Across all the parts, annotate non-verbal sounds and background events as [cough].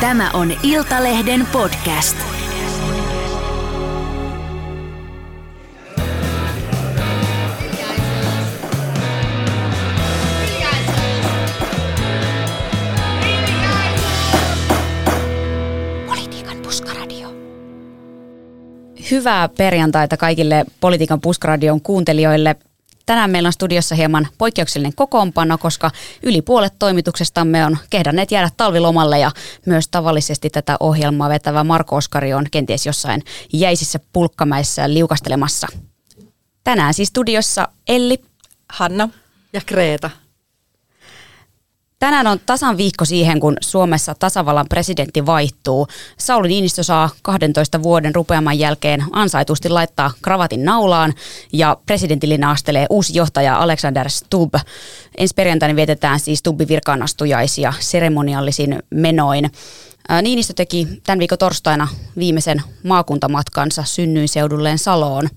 Tämä on Iltalehden podcast. Politiikan puskaradio. Hyvää perjantaita kaikille Politiikan puskaradion kuuntelijoille. Tänään meillä on studiossa hieman poikkeuksellinen kokoonpano, koska yli puolet toimituksestamme on kehdanneet jäädä talvilomalle ja myös tavallisesti tätä ohjelmaa vetävä Marko Oskari on kenties jossain jäisissä pulkkamäissä liukastelemassa. Tänään siis studiossa Elli, Hanna ja Kreeta. Tänään on tasan viikko siihen, kun Suomessa tasavallan presidentti vaihtuu. Sauli Niinistö saa 12 vuoden rupeaman jälkeen ansaitusti laittaa kravatin naulaan ja presidentillinen astelee uusi johtaja Alexander Stubb. Ensi perjantaina vietetään siis Stubbin virkaanastujaisia seremoniallisin menoin. Niinistö teki tämän viikon torstaina viimeisen maakuntamatkansa synnyinseudulleen Saloon.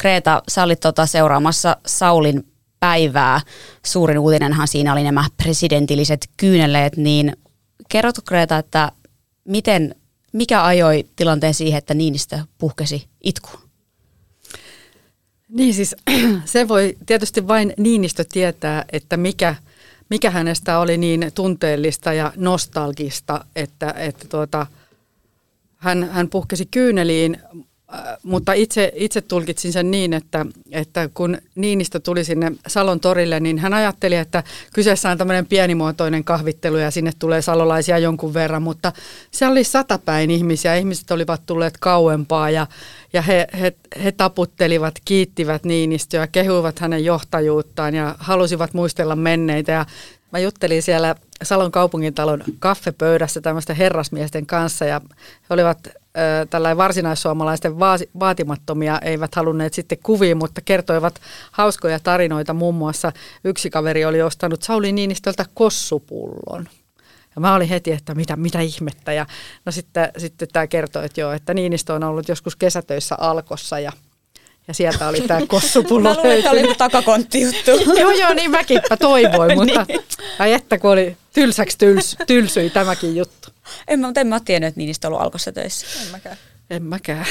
Kreeta, sä olit tota seuraamassa Saulin päivää. Suurin uutinenhan siinä oli nämä presidentilliset kyyneleet, niin kerrotko Kreta, että miten, mikä ajoi tilanteen siihen, että Niinistö puhkesi itkuun? Niin siis [clears throat] se voi tietysti vain Niinistö tietää, että mikä, mikä hänestä oli niin tunteellista ja nostalgista, että, että tuota, hän, hän puhkesi kyyneliin, mutta itse, itse tulkitsin sen niin, että, että kun Niinistö tuli sinne Salon torille, niin hän ajatteli, että kyseessä on tämmöinen pienimuotoinen kahvittelu ja sinne tulee salolaisia jonkun verran, mutta se oli satapäin ihmisiä. Ihmiset olivat tulleet kauempaa ja, ja he, he, he taputtelivat, kiittivät Niinistöä, kehuivat hänen johtajuuttaan ja halusivat muistella menneitä. Ja mä juttelin siellä Salon kaupungintalon kaffepöydässä tämmöisten herrasmiesten kanssa ja he olivat tällainen varsinaissuomalaisten vaatimattomia eivät halunneet sitten kuviin, mutta kertoivat hauskoja tarinoita. Muun muassa yksi kaveri oli ostanut Sauli Niinistöltä kossupullon. Ja mä olin heti, että mitä, mitä ihmettä. Ja no sitten, sitten tämä kertoi, että joo, että Niinistö on ollut joskus kesätöissä Alkossa ja ja sieltä oli tämä [laughs] kossupullo Mä luulen, että oli takakontti juttu. [laughs] joo, joo, niin mäkin toivoin, [laughs] mutta niin. ai että kun oli tylsäksi tyls, tylsyi tämäkin juttu. En mä, en mä tiennyt, että Niinistö ollut alkossa töissä. En mäkään. En mäkään.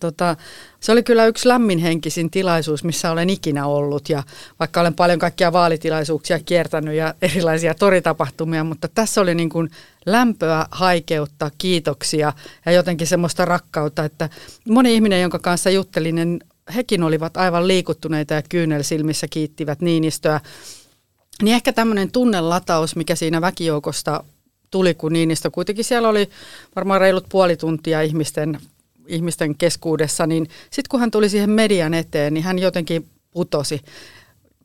Tota, se oli kyllä yksi lämminhenkisin tilaisuus, missä olen ikinä ollut ja vaikka olen paljon kaikkia vaalitilaisuuksia kiertänyt ja erilaisia toritapahtumia, mutta tässä oli niin kuin lämpöä, haikeutta, kiitoksia ja jotenkin semmoista rakkautta, että moni ihminen, jonka kanssa juttelin, niin hekin olivat aivan liikuttuneita ja kyynelsilmissä kiittivät Niinistöä. Niin ehkä tämmöinen tunnelataus, mikä siinä väkijoukosta tuli, kun Niinistö kuitenkin siellä oli varmaan reilut puoli tuntia ihmisten, ihmisten keskuudessa, niin sitten kun hän tuli siihen median eteen, niin hän jotenkin putosi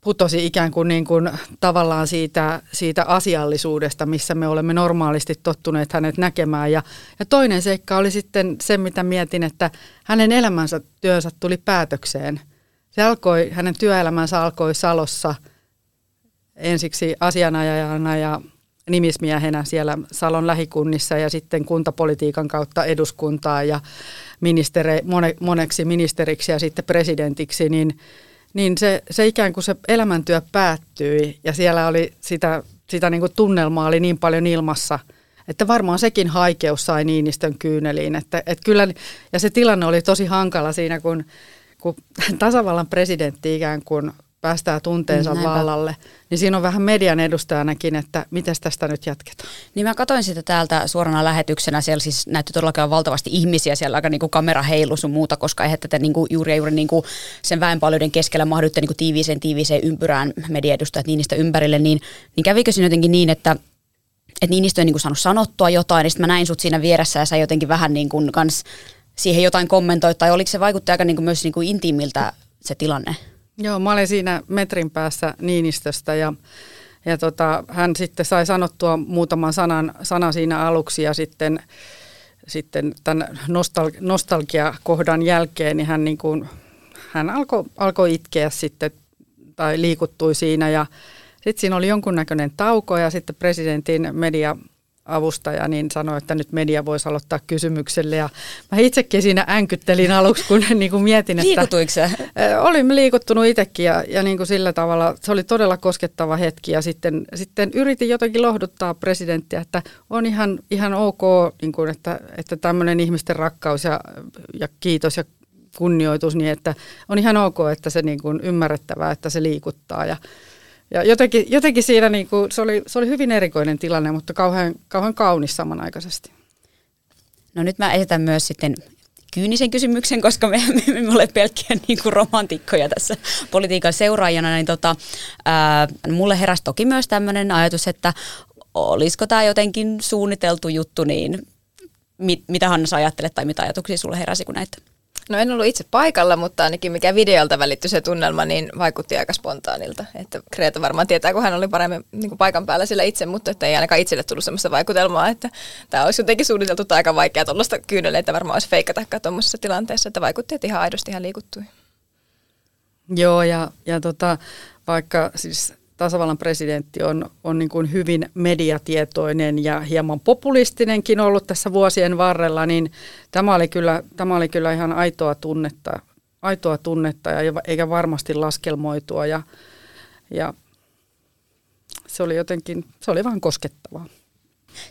putosi ikään kuin, niin kuin tavallaan siitä, siitä asiallisuudesta, missä me olemme normaalisti tottuneet hänet näkemään. Ja, ja toinen seikka oli sitten se, mitä mietin, että hänen elämänsä työnsä tuli päätökseen. Se alkoi, hänen työelämänsä alkoi Salossa ensiksi asianajajana ja nimismiehenä siellä Salon lähikunnissa ja sitten kuntapolitiikan kautta eduskuntaa ja ministeri, moneksi ministeriksi ja sitten presidentiksi, niin, niin se, se ikään kuin se elämäntyö päättyi ja siellä oli sitä, sitä niin kuin tunnelmaa oli niin paljon ilmassa, että varmaan sekin haikeus sai Niinistön kyyneliin. Että, että kyllä, ja se tilanne oli tosi hankala siinä, kun, kun tasavallan presidentti ikään kuin päästää tunteensa Näinpä. vallalle, niin siinä on vähän median edustajanakin, että miten tästä nyt jatketaan. Niin mä katsoin sitä täältä suorana lähetyksenä, siellä siis näytti todellakin valtavasti ihmisiä, siellä aika niinku kamera heilu sun muuta, koska eihän tätä niinku juuri ja juuri niinku sen väenpaljouden keskellä mahdutte niinku tiiviiseen tiiviiseen ympyrään edustajat niistä ympärille, niin, niin kävikö siinä jotenkin niin, että että Niinistö ei niin saanut sanottua jotain, niin sitten mä näin sut siinä vieressä ja sä jotenkin vähän niin kuin kans siihen jotain kommentoit, tai oliko se vaikutti aika niin kuin myös niin kuin intiimiltä se tilanne? Joo, mä olin siinä metrin päässä Niinistöstä ja, ja tota, hän sitten sai sanottua muutaman sanan, sanan siinä aluksi ja sitten, sitten tämän nostal, nostalgiakohdan jälkeen niin hän, niin kuin, hän alkoi alko itkeä sitten tai liikuttui siinä ja sitten siinä oli jonkunnäköinen tauko ja sitten presidentin media avustaja, niin sanoi, että nyt media voisi aloittaa kysymykselle. Ja mä itsekin siinä änkyttelin aluksi, kun [laughs] niin kuin mietin, että... Liikutuiko se? Olin liikuttunut itsekin ja, ja niin kuin sillä tavalla se oli todella koskettava hetki. Ja sitten, sitten yritin jotenkin lohduttaa presidenttiä, että on ihan, ihan ok, niin kuin, että, että tämmöinen ihmisten rakkaus ja, ja kiitos ja kunnioitus, niin että on ihan ok, että se niin kuin ymmärrettävää, että se liikuttaa. Ja, ja jotenkin, jotenkin siinä niin kuin, se, oli, se oli hyvin erikoinen tilanne, mutta kauhean, kauhean kaunis samanaikaisesti. No nyt mä esitän myös sitten kyynisen kysymyksen, koska me, me emme ole pelkkiä niin kuin romantikkoja tässä politiikan seuraajana, niin tota, ää, mulle heräsi toki myös tämmöinen ajatus, että olisiko tämä jotenkin suunniteltu juttu, niin mit, mitä Hanna ajattelet tai mitä ajatuksia sulle heräsi, kun näitä No en ollut itse paikalla, mutta ainakin mikä videolta välittyi se tunnelma, niin vaikutti aika spontaanilta. Että Kreta varmaan tietää, kun hän oli paremmin niin kuin paikan päällä sillä itse, mutta että ei ainakaan itselle tullut sellaista vaikutelmaa, että tämä olisi jotenkin suunniteltu tai aika vaikea tuollaista kyyneleitä varmaan olisi feikata tuommoisessa tilanteessa, että vaikutti, että ihan aidosti hän liikuttui. Joo, ja, ja tota, vaikka siis tasavallan presidentti on, on niin kuin hyvin mediatietoinen ja hieman populistinenkin ollut tässä vuosien varrella, niin tämä oli kyllä, tämä oli kyllä ihan aitoa tunnetta, aitoa tunnetta ja eikä varmasti laskelmoitua ja, ja se oli jotenkin, se oli vähän koskettavaa.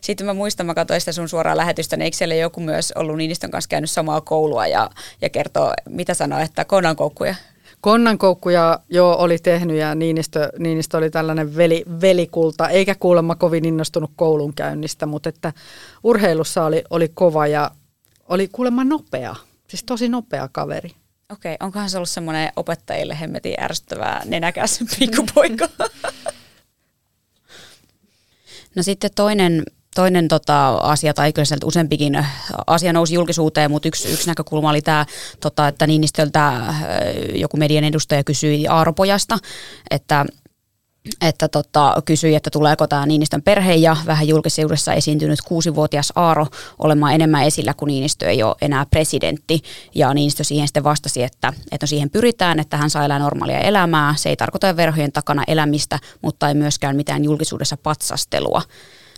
Sitten mä muistan, mä katsoin sitä sun suoraa lähetystä, niin eikö siellä joku myös ollut Niinistön kanssa käynyt samaa koulua ja, ja kertoo, mitä sanoo, että konankoukkuja? Konnankoukkuja jo oli tehnyt ja Niinistö, Niinistö oli tällainen veli, velikulta, eikä kuulemma kovin innostunut koulunkäynnistä, mutta että urheilussa oli, oli kova ja oli kuulemma nopea, siis tosi nopea kaveri. Okei, onkohan se ollut semmoinen opettajille hemmetin ärsyttävää nenäkäs [laughs] pikkupoika? no sitten toinen toinen tota, asia, tai kyllä sieltä useampikin asia nousi julkisuuteen, mutta yksi, yksi näkökulma oli tämä, tota, että Niinistöltä äh, joku median edustaja kysyi Aaropojasta, että että tota, kysyi, että tuleeko tämä Niinistön perhe ja vähän julkisuudessa esiintynyt kuusivuotias Aaro olemaan enemmän esillä, kun Niinistö ei ole enää presidentti. Ja Niinistö siihen sitten vastasi, että, että siihen pyritään, että hän saa elää normaalia elämää. Se ei tarkoita verhojen takana elämistä, mutta ei myöskään mitään julkisuudessa patsastelua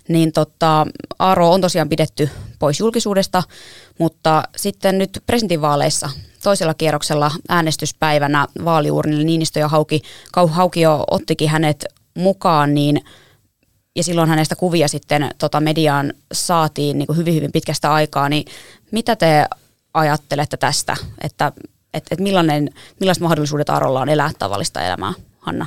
niin tota, Aaro on tosiaan pidetty pois julkisuudesta, mutta sitten nyt presidentinvaaleissa toisella kierroksella äänestyspäivänä vaaliuurnille Niinistö ja Hauki, Hauki jo ottikin hänet mukaan, niin ja silloin hänestä kuvia sitten tota mediaan saatiin niin kuin hyvin hyvin pitkästä aikaa, niin mitä te ajattelette tästä, että et, et millainen, millaiset mahdollisuudet Aarolla on elää tavallista elämää, Hanna?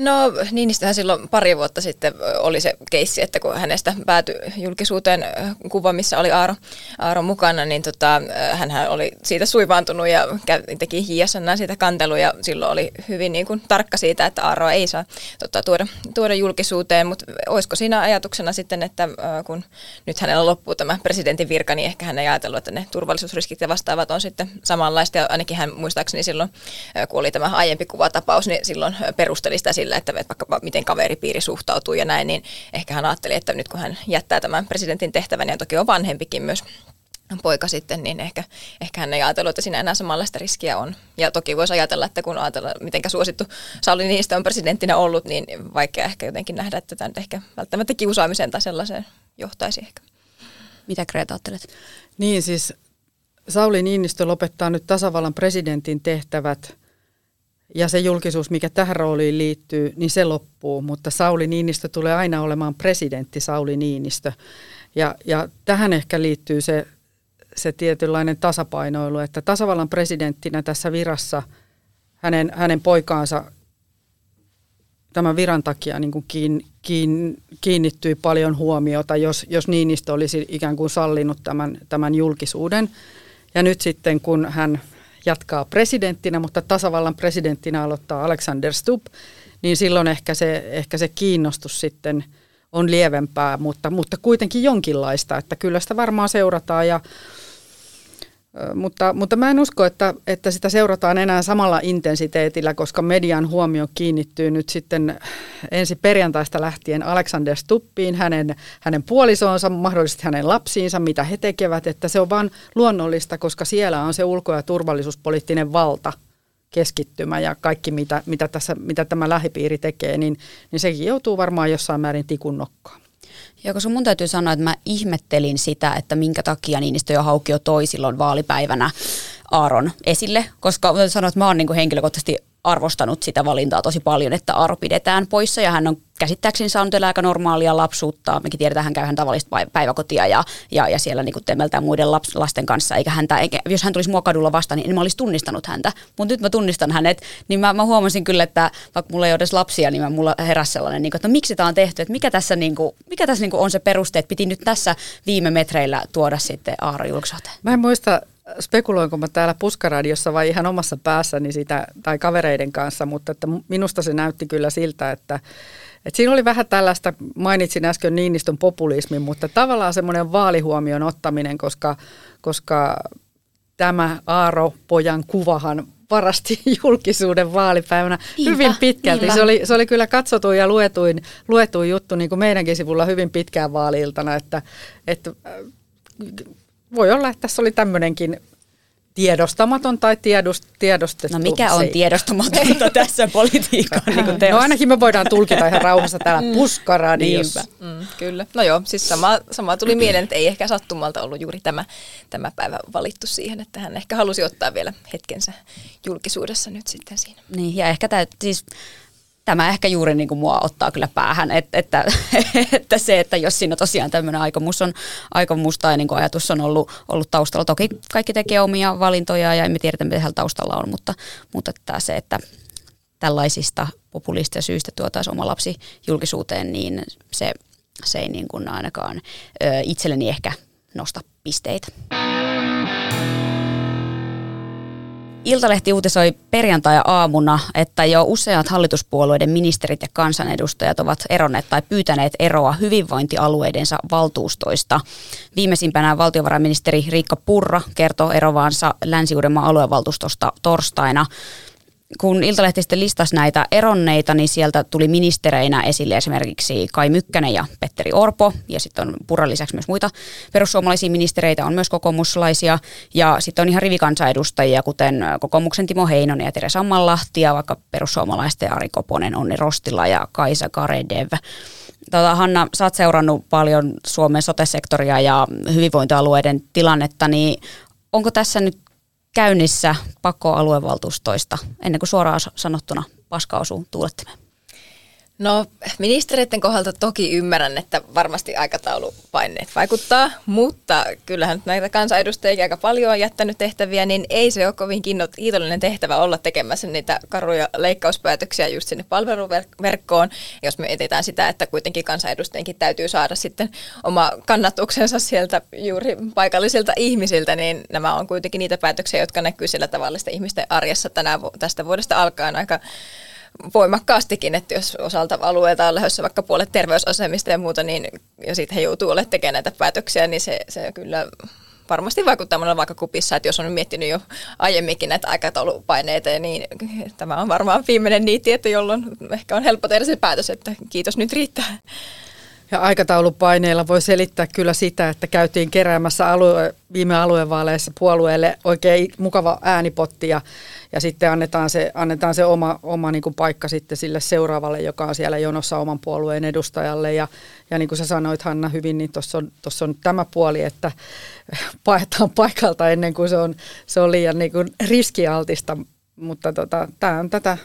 No Niinistöhän silloin pari vuotta sitten oli se keissi, että kun hänestä päätyi julkisuuteen kuva, missä oli Aaro, Aaro mukana, niin tota, hän oli siitä suivaantunut ja teki hiasana siitä kanteluja. Silloin oli hyvin niin kuin, tarkka siitä, että Aaroa ei saa tota, tuoda, tuoda julkisuuteen, mutta olisiko siinä ajatuksena sitten, että kun nyt hänellä loppuu tämä presidentin virka, niin ehkä hän ei ajatellut, että ne turvallisuusriskit ja vastaavat on sitten samanlaista. Ja ainakin hän muistaakseni silloin, kun oli tämä aiempi kuvatapaus, niin silloin perusteli sitä sillä, sillä, että vaikka miten kaveripiiri suhtautuu ja näin, niin ehkä hän ajatteli, että nyt kun hän jättää tämän presidentin tehtävän, ja toki on vanhempikin myös poika sitten, niin ehkä, ehkä hän ei ajatellut, että siinä enää samanlaista riskiä on. Ja toki voisi ajatella, että kun ajatellaan, miten suosittu Sauli Niinistö on presidenttinä ollut, niin vaikea ehkä jotenkin nähdä, että tämä nyt ehkä välttämättä kiusaamiseen tai sellaiseen johtaisi ehkä. Mitä Greta ajattelet? Niin siis Sauli Niinistö lopettaa nyt tasavallan presidentin tehtävät ja se julkisuus, mikä tähän rooliin liittyy, niin se loppuu. Mutta Sauli Niinistö tulee aina olemaan presidentti Sauli Niinistö. Ja, ja tähän ehkä liittyy se, se tietynlainen tasapainoilu, että tasavallan presidenttinä tässä virassa hänen, hänen poikaansa tämän viran takia niin kuin kiin, kiin, kiinnittyi paljon huomiota, jos, jos Niinistö olisi ikään kuin sallinut tämän, tämän julkisuuden. Ja nyt sitten kun hän jatkaa presidenttinä, mutta tasavallan presidenttinä aloittaa Alexander Stubb, niin silloin ehkä se, ehkä se kiinnostus sitten on lievempää, mutta, mutta kuitenkin jonkinlaista, että kyllä sitä varmaan seurataan ja mutta, mutta mä en usko, että, että sitä seurataan enää samalla intensiteetillä, koska median huomio kiinnittyy nyt sitten ensi perjantaista lähtien Alexander Stuppiin, hänen, hänen puolisoonsa, mahdollisesti hänen lapsiinsa, mitä he tekevät, että se on vain luonnollista, koska siellä on se ulko- ja turvallisuuspoliittinen valta keskittymä ja kaikki, mitä, mitä, tässä, mitä tämä lähipiiri tekee, niin, niin sekin joutuu varmaan jossain määrin tikun nokkaan. Ja koska mun täytyy sanoa, että mä ihmettelin sitä, että minkä takia Niinistö ja Haukio toi silloin vaalipäivänä Aaron esille, koska sanoa, että mä oon niin henkilökohtaisesti arvostanut sitä valintaa tosi paljon, että Aaro pidetään poissa ja hän on käsittääkseni saanut elää aika normaalia lapsuutta. Mekin tiedetään, hän käy hän tavallista päiväkotia ja, ja, ja siellä niin temmeltää muiden laps, lasten kanssa. Eikä häntä, eikä, jos hän tulisi mua vastaan, niin en mä olisi tunnistanut häntä. Mutta nyt mä tunnistan hänet, niin mä, mä huomasin kyllä, että vaikka mulla ei ole edes lapsia, niin mä, mulla heräsi sellainen, niin kuin, että no, miksi tämä on tehty, että mikä tässä, niin kuin, mikä tässä niin kuin on se peruste, että piti nyt tässä viime metreillä tuoda sitten Aaro julkisuuteen. Mä en muista spekuloinko mä täällä puskaradiossa vai ihan omassa päässäni sitä, tai kavereiden kanssa, mutta että minusta se näytti kyllä siltä, että, että siinä oli vähän tällaista, mainitsin äsken Niinistön populismin, mutta tavallaan semmoinen vaalihuomion ottaminen, koska, koska tämä Aaro pojan kuvahan varasti [laughs] julkisuuden vaalipäivänä niinpä, hyvin pitkälti. Se oli, se oli kyllä katsotuin ja luetuin, luetuin juttu niin kuin meidänkin sivulla hyvin pitkään vaaliiltana, että, että voi olla, että tässä oli tämmöinenkin tiedostamaton tai tiedust, tiedostettu. No mikä on tiedostamatonta [laughs] [laughs] tässä politiikan niin No ainakin me voidaan tulkita ihan rauhassa täällä mm. puskaradiossa. Mm, kyllä. No joo, siis sama, sama tuli mieleen, että ei ehkä sattumalta ollut juuri tämä, tämä päivä valittu siihen, että hän ehkä halusi ottaa vielä hetkensä julkisuudessa nyt sitten siinä. Niin ja ehkä tämä, siis tämä ehkä juuri niin kuin mua ottaa kyllä päähän, että, että, [laughs] että se, että jos siinä tosiaan tämmöinen aikomus, on, aikomus tai niin kuin ajatus on ollut, ollut taustalla. Toki kaikki tekee omia valintoja ja emme tiedä, mitä heillä taustalla on, mutta, mutta että se, että tällaisista populista syistä tuotaisiin oma lapsi julkisuuteen, niin se, se ei niin kuin ainakaan itselleni ehkä nosta pisteitä. Iltalehti uutisoi perjantai-aamuna, että jo useat hallituspuolueiden ministerit ja kansanedustajat ovat eronneet tai pyytäneet eroa hyvinvointialueidensa valtuustoista. Viimeisimpänä valtiovarainministeri Riikka Purra kertoo erovansa Länsi-Uudenmaan aluevaltuustosta torstaina kun Iltalehti sitten listasi näitä eronneita, niin sieltä tuli ministereinä esille esimerkiksi Kai Mykkänen ja Petteri Orpo, ja sitten on Purran lisäksi myös muita perussuomalaisia ministereitä, on myös kokoomuslaisia, ja sitten on ihan rivikansanedustajia, kuten kokoomuksen Timo Heinonen ja Tere Sammanlahti, ja vaikka perussuomalaisten Ari Koponen, Onni Rostila ja Kaisa Karedev. Tota, Hanna, sä oot seurannut paljon Suomen sotesektoria ja hyvinvointialueiden tilannetta, niin onko tässä nyt käynnissä pakko aluevaltuustoista ennen kuin suoraan sanottuna paska osuu tuulettimeen? No ministereiden kohdalta toki ymmärrän, että varmasti aikataulupaineet vaikuttaa, mutta kyllähän näitä kansanedustajia aika paljon on jättänyt tehtäviä, niin ei se ole kovin kiitollinen tehtävä olla tekemässä niitä karuja leikkauspäätöksiä just sinne palveluverkkoon. Jos me etsitään sitä, että kuitenkin kansanedustajienkin täytyy saada sitten oma kannatuksensa sieltä juuri paikallisilta ihmisiltä, niin nämä on kuitenkin niitä päätöksiä, jotka näkyy sillä tavallista ihmisten arjessa tänä, tästä vuodesta alkaen aika voimakkaastikin, että jos osalta alueelta on lähdössä vaikka puolet terveysasemista ja muuta, niin ja sitten he joutuu olemaan tekemään näitä päätöksiä, niin se, se kyllä varmasti vaikuttaa monella vaikka kupissa, että jos on miettinyt jo aiemminkin näitä aikataulupaineita, niin tämä on varmaan viimeinen niitti, että jolloin ehkä on helppo tehdä se päätös, että kiitos nyt riittää. Ja aikataulupaineilla voi selittää kyllä sitä, että käytiin keräämässä alue, viime aluevaaleissa puolueelle oikein mukava äänipotti ja, ja sitten annetaan se, annetaan se oma, oma niin kuin paikka sitten sille seuraavalle, joka on siellä jonossa oman puolueen edustajalle. Ja, ja niin kuin sä sanoit Hanna hyvin, niin tuossa on, on tämä puoli, että paetaan paikalta ennen kuin se on, se on liian niin kuin riskialtista, mutta tota, tämä on tätä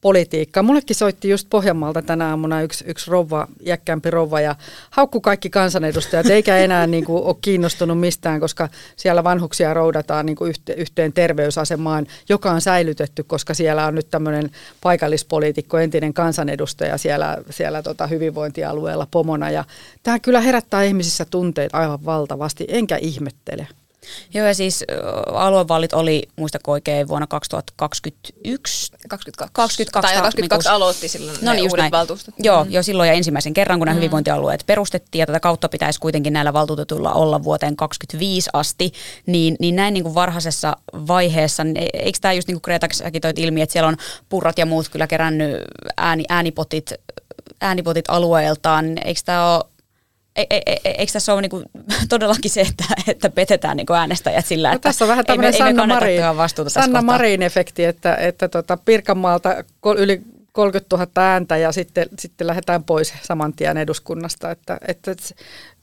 politiikkaa. Mullekin soitti just Pohjanmaalta tänä aamuna yksi, yksi rouva, jäkkämpi rouva ja haukku kaikki kansanedustajat, eikä enää [laughs] niin kuin, ole kiinnostunut mistään, koska siellä vanhuksia roudataan niin kuin yhteen terveysasemaan, joka on säilytetty, koska siellä on nyt tämmöinen paikallispoliitikko, entinen kansanedustaja siellä, siellä tota hyvinvointialueella pomona. Ja tämä kyllä herättää ihmisissä tunteita aivan valtavasti, enkä ihmettele. Joo, ja siis aluevaalit oli, muistako oikein, vuonna 2021? 22. 22, tai 22 aloitti silloin no niin, uudet valtuustot. Joo, mm. jo silloin ja ensimmäisen kerran, kun nämä mm. hyvinvointialueet perustettiin, ja tätä kautta pitäisi kuitenkin näillä valtuutetuilla olla vuoteen 2025 asti, niin, niin näin niin kuin varhaisessa vaiheessa, niin e, eikö tämä just niin kuin Greta toit ilmi, että siellä on purrat ja muut kyllä kerännyt ääni, äänipotit äänipotit alueeltaan, eikö tämä ole E, e, e, eikö tässä ole niinku, [laughs] todellakin se, että, että petetään niinku äänestäjät sillä, no, että tässä on vähän tämmöinen Sanna, Marin, Sanna Marin efekti, että, että tota Pirkanmaalta yli 30 000 ääntä ja sitten, sitten lähdetään pois saman tien eduskunnasta. Että, että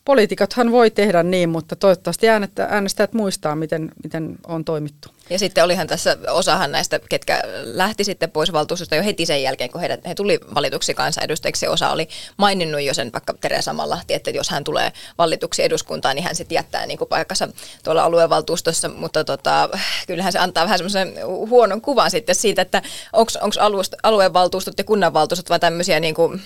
poliitikothan voi tehdä niin, mutta toivottavasti äänestäjät muistaa, miten, miten on toimittu. Ja sitten olihan tässä osahan näistä, ketkä lähti sitten pois valtuustosta jo heti sen jälkeen, kun heidät, he tuli valituksi kansanedustajiksi. Osa oli maininnut jo sen vaikka Teresa Mallahti, että jos hän tulee valituksi eduskuntaan, niin hän sitten jättää niin kuin paikkansa tuolla aluevaltuustossa. Mutta tota, kyllähän se antaa vähän semmoisen huonon kuvan sitten siitä, että onko aluevaltuustot ja kunnanvaltuustot vai tämmöisiä niin kuin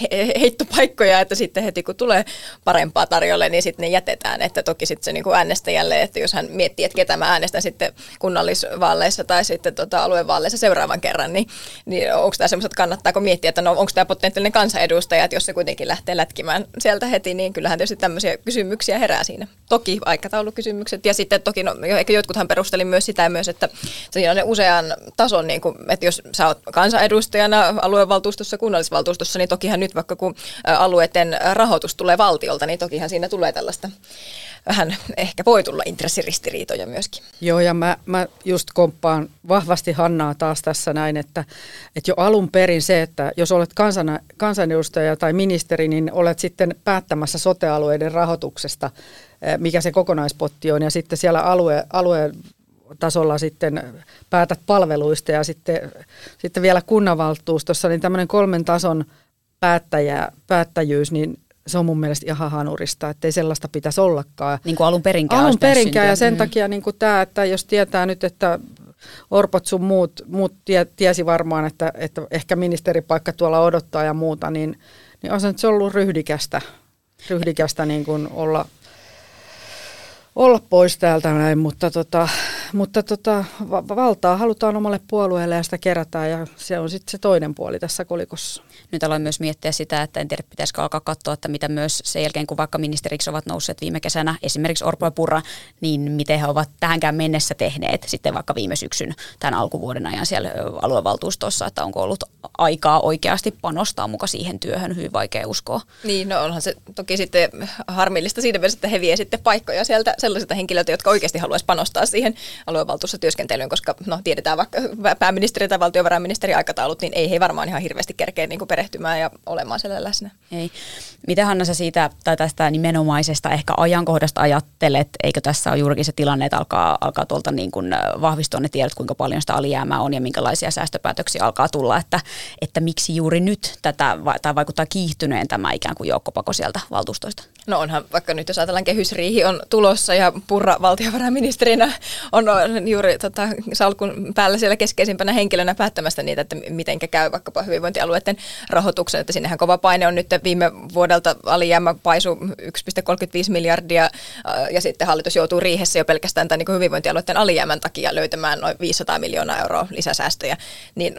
he, heittopaikkoja, että sitten heti kun tulee parempaa tarjolle, niin sitten ne jätetään. Että toki sitten se niin kuin äänestäjälle, että jos hän miettii, että ketä mä äänestän sitten kunnallisvaaleissa tai sitten tota aluevaaleissa seuraavan kerran, niin, niin onko tämä semmoista, että kannattaako miettiä, että no onko tämä potentiaalinen kansanedustaja, että jos se kuitenkin lähtee lätkimään sieltä heti, niin kyllähän tietysti tämmöisiä kysymyksiä herää siinä. Toki aikataulukysymykset ja sitten toki, no, ehkä jotkuthan perusteli myös sitä myös, että siinä on ne usean tason, niin kuin, että jos sä oot kansanedustajana aluevaltuustossa, kunnallisvaltuustossa, niin tokihan nyt vaikka kun alueiden rahoitus tulee valtiolta, niin tokihan siinä tulee tällaista vähän ehkä voi tulla intressiristiriitoja myöskin. Joo, ja mä, mä just komppaan vahvasti Hannaa taas tässä näin, että, että jo alun perin se, että jos olet kansana, kansanedustaja tai ministeri, niin olet sitten päättämässä sotealueiden rahoituksesta, eh, mikä se kokonaispotti on, ja sitten siellä alue, alueen tasolla sitten päätät palveluista ja sitten, sitten vielä kunnanvaltuustossa, niin tämmöinen kolmen tason päättäjä, päättäjyys, niin se on mun mielestä ihan hanurista, että ei sellaista pitäisi ollakaan. Niin kuin alun perinkään Alun perinkään ja sen mm. takia niin kuin tämä, että jos tietää nyt, että Orpot sun muut, muut tie, tiesi varmaan, että, että ehkä ministeripaikka tuolla odottaa ja muuta, niin, niin on se nyt ollut ryhdikästä, ryhdikästä niin kuin olla, olla pois täältä näin, mutta, tota, mutta tota, valtaa halutaan omalle puolueelle ja sitä kerätään ja se on sitten se toinen puoli tässä kolikossa nyt aloin myös miettiä sitä, että en tiedä pitäisikö alkaa katsoa, että mitä myös sen jälkeen, kun vaikka ministeriksi ovat nousseet viime kesänä, esimerkiksi Orpo ja Purra, niin miten he ovat tähänkään mennessä tehneet sitten vaikka viime syksyn tämän alkuvuoden ajan siellä aluevaltuustossa, että onko ollut aikaa oikeasti panostaa muka siihen työhön, hyvin vaikea uskoa. Niin, no onhan se toki sitten harmillista siitä mielessä, että he vie sitten paikkoja sieltä sellaisilta henkilöiltä, jotka oikeasti haluaisi panostaa siihen aluevaltuustossa työskentelyyn, koska no tiedetään vaikka pääministeri tai valtiovarainministeri aikataulut, niin ei he varmaan ihan hirveästi kerkeä niin perehtymään ja olemaan siellä läsnä. Ei. Mitä Hanna sä siitä tai tästä nimenomaisesta ehkä ajankohdasta ajattelet, eikö tässä ole juurikin se tilanne, että alkaa, alkaa tuolta niin kuin vahvistua ne tiedot, kuinka paljon sitä alijäämää on ja minkälaisia säästöpäätöksiä alkaa tulla, että, että miksi juuri nyt tätä, tai vaikuttaa kiihtyneen tämä ikään kuin joukkopako sieltä valtuustoista? No onhan, vaikka nyt jos ajatellaan kehysriihi on tulossa ja Purra valtiovarainministerinä on juuri tota, salkun päällä siellä keskeisimpänä henkilönä päättämästä niitä, että miten käy vaikkapa hyvinvointialueiden rahoituksen, että sinnehän kova paine on nyt viime vuodelta alijäämä paisu 1,35 miljardia ja sitten hallitus joutuu riihessä jo pelkästään tämän niin hyvinvointialueiden alijäämän takia löytämään noin 500 miljoonaa euroa lisäsäästöjä, niin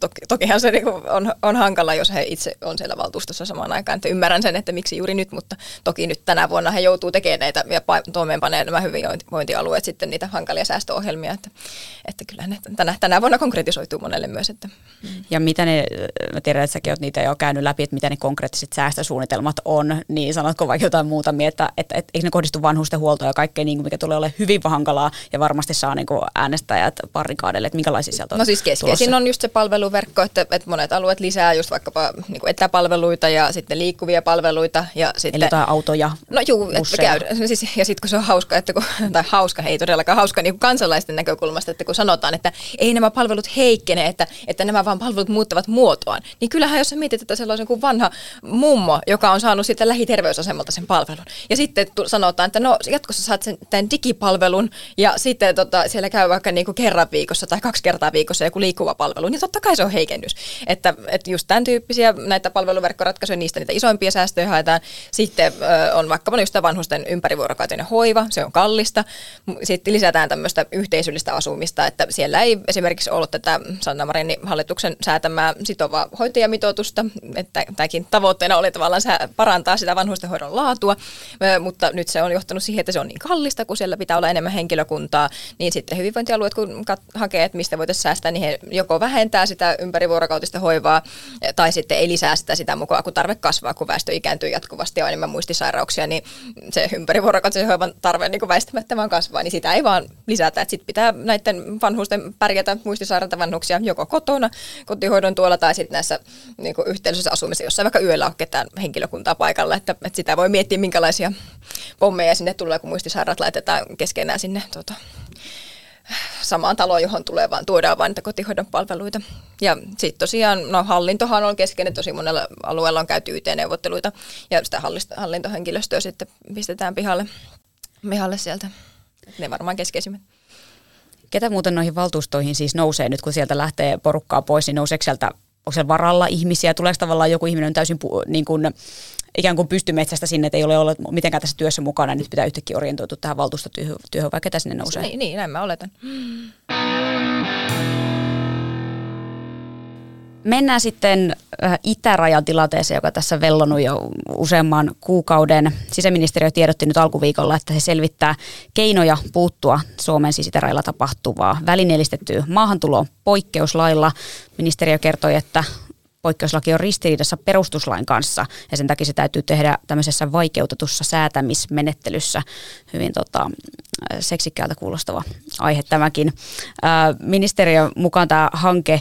toki, tokihan se niin on, on hankala, jos he itse on siellä valtuustossa samaan aikaan, että ymmärrän sen, että miksi juuri nyt, mutta toki nyt tänä vuonna he joutuu tekemään näitä ja toimeenpanemaan nämä hyvinvointialueet sitten niitä hankalia säästöohjelmia, että, että kyllä ne tänä, tänä vuonna konkretisoituu monelle myös. Että. Ja mitä ne, mä tiedän, että säkin niitä jo käynyt läpi, että mitä ne konkreettiset säästösuunnitelmat on, niin sanotko vaikka jotain muuta, että, että, että eikö ne kohdistu vanhusten huoltoon ja kaikkeen, niin kuin mikä tulee olemaan hyvin hankalaa ja varmasti saa niin kuin äänestäjät parikaadelle, että minkälaisia sieltä on No siis keskeisin on just se palveluverkko, että, että monet alueet lisää just vaikkapa niin kuin etäpalveluita ja sitten liikkuvia palveluita. Ja sitten, Eli jotain autoja, No juu, että käy, no siis, ja sitten kun se on hauska, että kun, tai hauska, ei todellakaan hauska niin kuin kansalaisten näkökulmasta, että kun sanotaan, että ei nämä palvelut heikkene, että, että nämä vaan palvelut muuttavat muotoaan, niin kyllähän jos sä mietit, että sellaisen kuin vanha mummo, joka on saanut sitten lähiterveysasemalta sen palvelun, ja sitten sanotaan, että no jatkossa saat sen tämän digipalvelun, ja sitten tota, siellä käy vaikka niin kuin kerran viikossa tai kaksi kertaa viikossa joku liikkuva palvelu, niin totta kai se on heikennys. Että, että just tämän tyyppisiä näitä palveluverkkoratkaisuja, niistä niitä isoimpia säästöjä haetaan. Sitten ö, on vaikka just vanhusten ympärivuorokautinen hoiva, se on kallista. Sitten lisätään tämmöistä yhteisöllistä asumista, että siellä ei esimerkiksi ollut tätä Sanna Marinin hallituksen säätämää sitovaa hoitajamitoitusta, että tämäkin tavoitteena oli tavallaan parantaa sitä vanhustenhoidon laatua, mutta nyt se on johtanut siihen, että se on niin kallista, kun siellä pitää olla enemmän henkilökuntaa, niin sitten hyvinvointialueet, kun hakee, että mistä voitaisiin säästää, niin he joko vähentää sitä ympärivuorokautista hoivaa tai sitten ei lisää sitä sitä mukaan, kun tarve kasvaa, kun väestö ikääntyy jatkuvasti ja on enemmän muistisairauksia, niin se ympärivuorokautisen hoivan tarve niin väistämättä vaan kasvaa, niin sitä ei vaan lisätä. Sitten pitää näiden vanhusten pärjätä muistisairaita vanhuksia joko kotona, kotihoidon tuolla tai sitten näissä niin yhteisössä asumissa, jossa vaikka yöllä on ketään henkilökuntaa paikalla. Että, että sitä voi miettiä, minkälaisia pommeja sinne tulee, kun muistisairaat laitetaan keskenään sinne tuota, samaan taloon, johon tulee vaan, tuodaan vain niitä kotihoidon palveluita. Ja sitten tosiaan, no hallintohan on keskeinen, tosi monella alueella on käyty YT-neuvotteluita ja sitä hallintohenkilöstöä sitten pistetään pihalle, pihalle sieltä. Ne varmaan keskeisimmät. Ketä muuten noihin valtuustoihin siis nousee nyt, kun sieltä lähtee porukkaa pois, niin nouseeko sieltä onko siellä varalla ihmisiä, tuleeko tavallaan joku ihminen on täysin pu, niin kuin, ikään kuin pystymetsästä sinne, että ei ole ollut mitenkään tässä työssä mukana, nyt pitää yhtäkkiä orientoitua tähän valtuustotyöhön, vai ketä sinne nousee? Niin, niin näin mä oletan. Mennään sitten äh, itärajan tilanteeseen, joka tässä vellonut jo useamman kuukauden. Sisäministeriö tiedotti nyt alkuviikolla, että se selvittää keinoja puuttua Suomen siis itärajalla tapahtuvaa välineellistettyä maahantuloon poikkeuslailla. Ministeriö kertoi, että poikkeuslaki on ristiriidassa perustuslain kanssa ja sen takia se täytyy tehdä tämmöisessä vaikeutetussa säätämismenettelyssä. Hyvin tota, seksikkäältä kuulostava aihe tämäkin. Ministeriön mukaan tämä hanke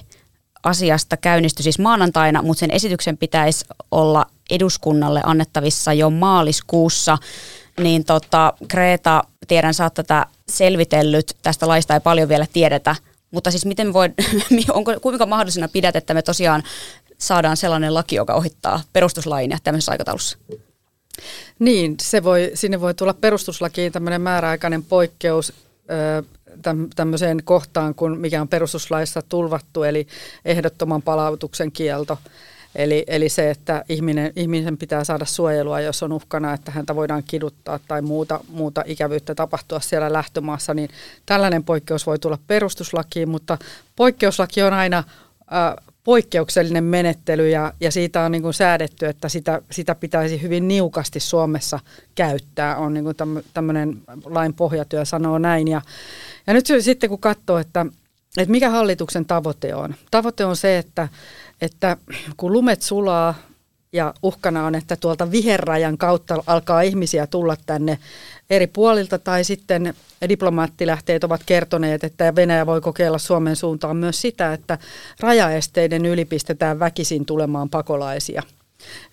asiasta käynnistyi siis maanantaina, mutta sen esityksen pitäisi olla eduskunnalle annettavissa jo maaliskuussa. Niin tota, Kreta, tiedän, sä oot tätä selvitellyt, tästä laista ei paljon vielä tiedetä, mutta siis miten voi, [laughs] onko, kuinka mahdollisena pidät, että me tosiaan saadaan sellainen laki, joka ohittaa perustuslain ja tämmöisessä aikataulussa? Niin, se voi, sinne voi tulla perustuslakiin tämmöinen määräaikainen poikkeus tämmöiseen kohtaan, kun mikä on perustuslaissa tulvattu, eli ehdottoman palautuksen kielto. Eli, eli se, että ihminen, ihmisen pitää saada suojelua, jos on uhkana, että häntä voidaan kiduttaa tai muuta, muuta ikävyyttä tapahtua siellä lähtömaassa, niin tällainen poikkeus voi tulla perustuslakiin, mutta poikkeuslaki on aina poikkeuksellinen menettely ja, ja siitä on niin kuin säädetty, että sitä, sitä pitäisi hyvin niukasti Suomessa käyttää. On niin kuin tämmöinen lain pohjatyö sanoo näin. Ja, ja nyt sitten kun katsoo, että, että mikä hallituksen tavoite on. Tavoite on se, että, että kun lumet sulaa ja uhkana on, että tuolta viherrajan kautta alkaa ihmisiä tulla tänne eri puolilta tai sitten diplomaattilähteet ovat kertoneet, että Venäjä voi kokeilla Suomen suuntaan myös sitä, että rajaesteiden ylipistetään väkisin tulemaan pakolaisia.